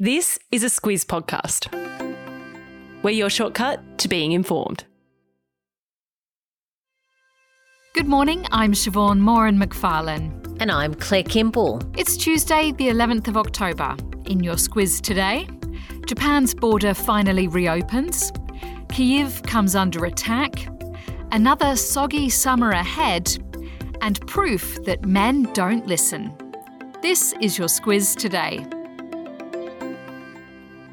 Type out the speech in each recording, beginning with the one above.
This is a Squiz podcast. We're your shortcut to being informed. Good morning, I'm Siobhan Moran McFarlane. And I'm Claire Kimball. It's Tuesday, the 11th of October. In your Squiz today, Japan's border finally reopens, Kyiv comes under attack, another soggy summer ahead, and proof that men don't listen. This is your Squiz today.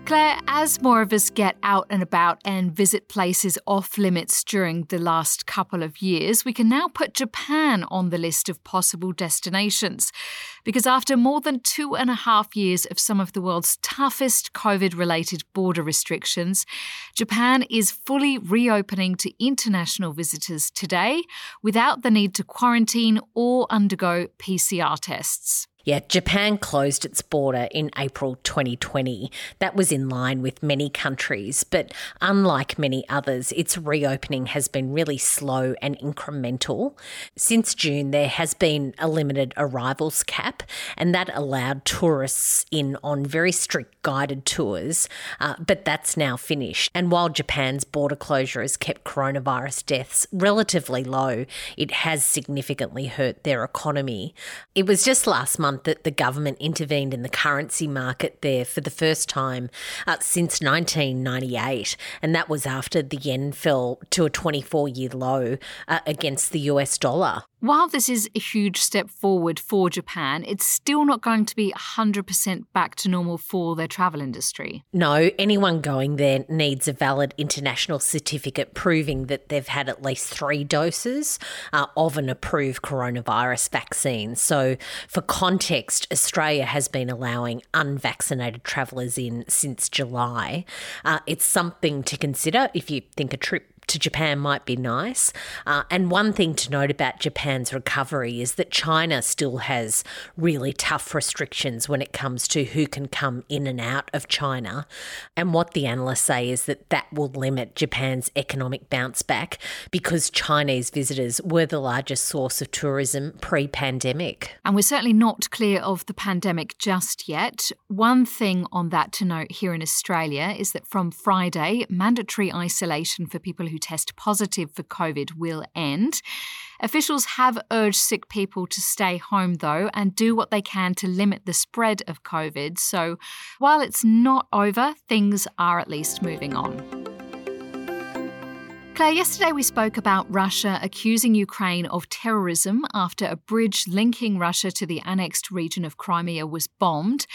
Claire, as more of us get out and about and visit places off limits during the last couple of years, we can now put Japan on the list of possible destinations. Because after more than two and a half years of some of the world's toughest COVID related border restrictions, Japan is fully reopening to international visitors today without the need to quarantine or undergo PCR tests. Yeah, Japan closed its border in April 2020. That was in line with many countries, but unlike many others, its reopening has been really slow and incremental. Since June, there has been a limited arrivals cap, and that allowed tourists in on very strict guided tours, uh, but that's now finished. And while Japan's border closure has kept coronavirus deaths relatively low, it has significantly hurt their economy. It was just last month month that the government intervened in the currency market there for the first time uh, since 1998, and that was after the yen fell to a 24 year low uh, against the US dollar. While this is a huge step forward for Japan, it's still not going to be 100% back to normal for their travel industry. No, anyone going there needs a valid international certificate proving that they've had at least three doses uh, of an approved coronavirus vaccine. So, for context, Australia has been allowing unvaccinated travellers in since July. Uh, it's something to consider if you think a trip to Japan might be nice. Uh, and one thing to note about Japan's recovery is that China still has really tough restrictions when it comes to who can come in and out of China. And what the analysts say is that that will limit Japan's economic bounce back because Chinese visitors were the largest source of tourism pre pandemic. And we're certainly not clear of the pandemic just yet. One thing on that to note here in Australia is that from Friday, mandatory isolation for people who who test positive for COVID will end. Officials have urged sick people to stay home, though, and do what they can to limit the spread of COVID. So while it's not over, things are at least moving on. Claire, yesterday we spoke about Russia accusing Ukraine of terrorism after a bridge linking Russia to the annexed region of Crimea was bombed.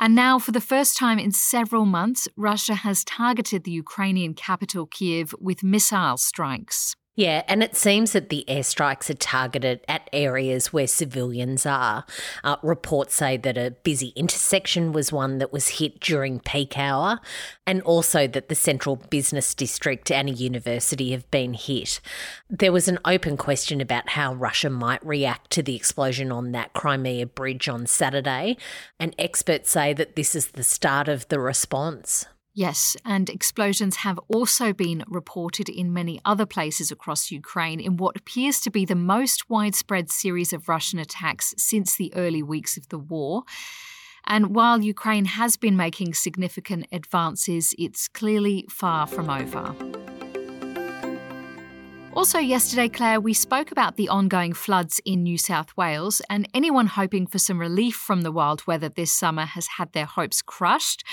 And now, for the first time in several months, Russia has targeted the Ukrainian capital, Kyiv, with missile strikes. Yeah, and it seems that the airstrikes are targeted at areas where civilians are. Uh, reports say that a busy intersection was one that was hit during peak hour, and also that the central business district and a university have been hit. There was an open question about how Russia might react to the explosion on that Crimea bridge on Saturday, and experts say that this is the start of the response. Yes, and explosions have also been reported in many other places across Ukraine in what appears to be the most widespread series of Russian attacks since the early weeks of the war. And while Ukraine has been making significant advances, it's clearly far from over. Also, yesterday, Claire, we spoke about the ongoing floods in New South Wales, and anyone hoping for some relief from the wild weather this summer has had their hopes crushed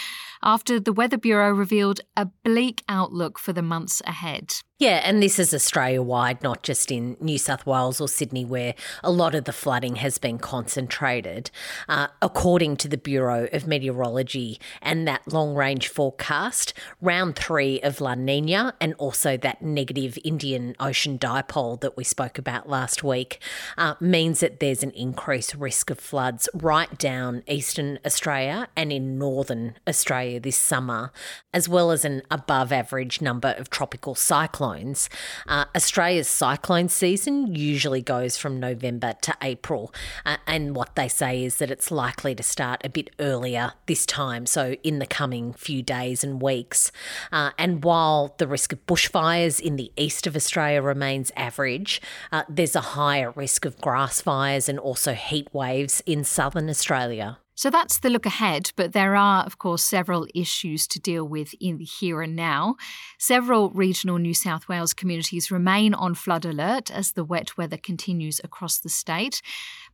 after the Weather Bureau revealed a bleak outlook for the months ahead. Yeah, and this is Australia wide, not just in New South Wales or Sydney, where a lot of the flooding has been concentrated. Uh, according to the Bureau of Meteorology and that long range forecast, round three of La Nina and also that negative Indian Ocean dipole that we spoke about last week uh, means that there's an increased risk of floods right down eastern Australia and in northern Australia this summer, as well as an above average number of tropical cyclones cyclones. Uh, Australia's cyclone season usually goes from November to April, uh, and what they say is that it's likely to start a bit earlier this time, so in the coming few days and weeks. Uh, and while the risk of bushfires in the east of Australia remains average, uh, there's a higher risk of grass fires and also heat waves in southern Australia. So that's the look ahead, but there are, of course, several issues to deal with in the here and now. Several regional New South Wales communities remain on flood alert as the wet weather continues across the state.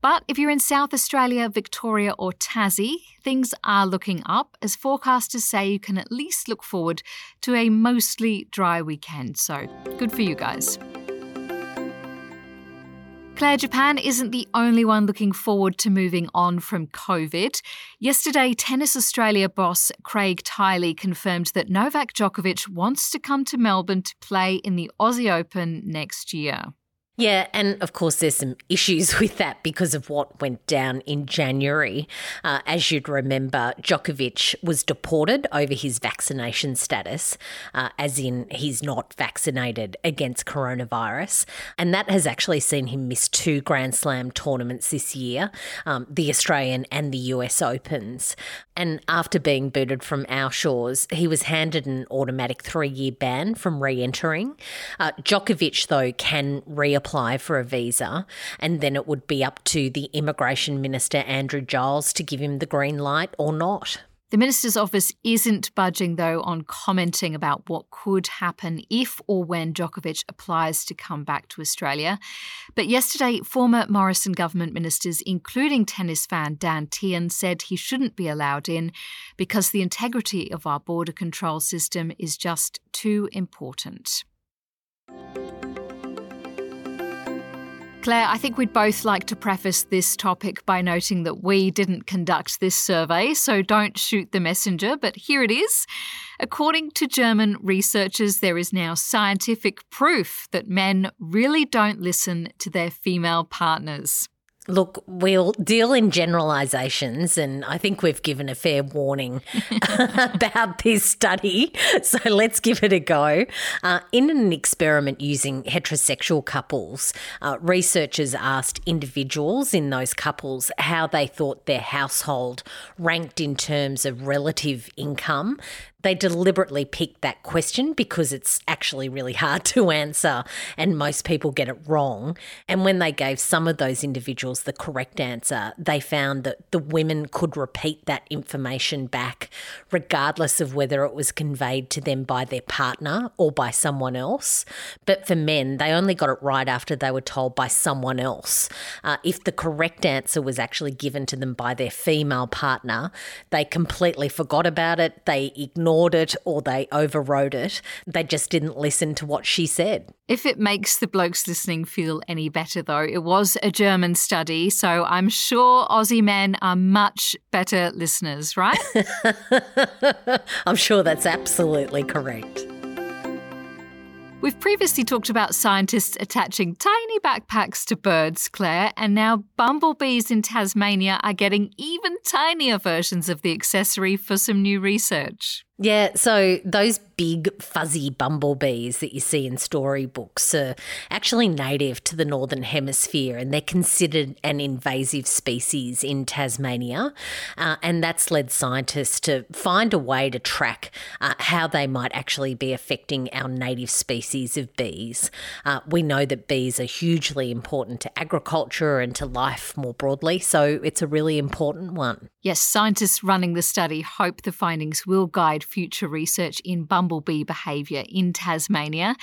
But if you're in South Australia, Victoria, or Tassie, things are looking up as forecasters say you can at least look forward to a mostly dry weekend. So good for you guys. Claire, Japan isn't the only one looking forward to moving on from COVID. Yesterday, Tennis Australia boss Craig Tiley confirmed that Novak Djokovic wants to come to Melbourne to play in the Aussie Open next year. Yeah, and of course, there's some issues with that because of what went down in January. Uh, as you'd remember, Djokovic was deported over his vaccination status, uh, as in he's not vaccinated against coronavirus. And that has actually seen him miss two Grand Slam tournaments this year um, the Australian and the US Opens. And after being booted from our shores, he was handed an automatic three year ban from re entering. Uh, Djokovic, though, can reapply apply for a visa, and then it would be up to the immigration minister, Andrew Giles, to give him the green light or not. The minister's office isn't budging, though, on commenting about what could happen if or when Djokovic applies to come back to Australia. But yesterday, former Morrison government ministers, including tennis fan Dan Tehan, said he shouldn't be allowed in because the integrity of our border control system is just too important. Claire, I think we'd both like to preface this topic by noting that we didn't conduct this survey, so don't shoot the messenger, but here it is. According to German researchers, there is now scientific proof that men really don't listen to their female partners. Look, we'll deal in generalizations, and I think we've given a fair warning about this study. So let's give it a go. Uh, in an experiment using heterosexual couples, uh, researchers asked individuals in those couples how they thought their household ranked in terms of relative income they deliberately picked that question because it's actually really hard to answer and most people get it wrong. And when they gave some of those individuals the correct answer, they found that the women could repeat that information back regardless of whether it was conveyed to them by their partner or by someone else. But for men, they only got it right after they were told by someone else. Uh, if the correct answer was actually given to them by their female partner, they completely forgot about it. They ignored ignored it or they overrode it. They just didn't listen to what she said. If it makes the blokes listening feel any better, though, it was a German study, so I'm sure Aussie men are much better listeners, right? I'm sure that's absolutely correct. We've previously talked about scientists attaching tiny backpacks to birds, Claire, and now bumblebees in Tasmania are getting even tinier versions of the accessory for some new research. Yeah, so those big fuzzy bumblebees that you see in storybooks are actually native to the Northern Hemisphere and they're considered an invasive species in Tasmania. Uh, and that's led scientists to find a way to track uh, how they might actually be affecting our native species of bees. Uh, we know that bees are hugely important to agriculture and to life more broadly, so it's a really important one. Yes, scientists running the study hope the findings will guide future research in bumblebee behaviour in Tasmania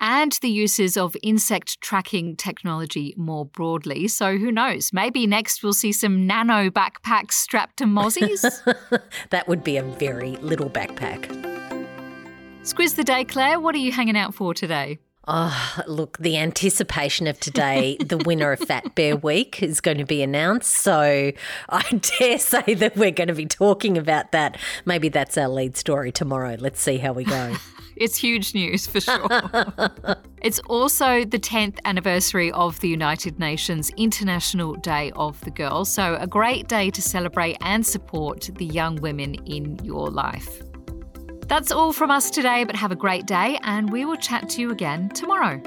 and the uses of insect tracking technology more broadly. So who knows? Maybe next we'll see some nano backpacks strapped to mozzies. that would be a very little backpack. Squiz the day, Claire. What are you hanging out for today? Oh, look, the anticipation of today, the winner of Fat Bear Week is going to be announced. So I dare say that we're going to be talking about that. Maybe that's our lead story tomorrow. Let's see how we go. it's huge news for sure. it's also the 10th anniversary of the United Nations International Day of the Girl. So a great day to celebrate and support the young women in your life. That's all from us today, but have a great day, and we will chat to you again tomorrow.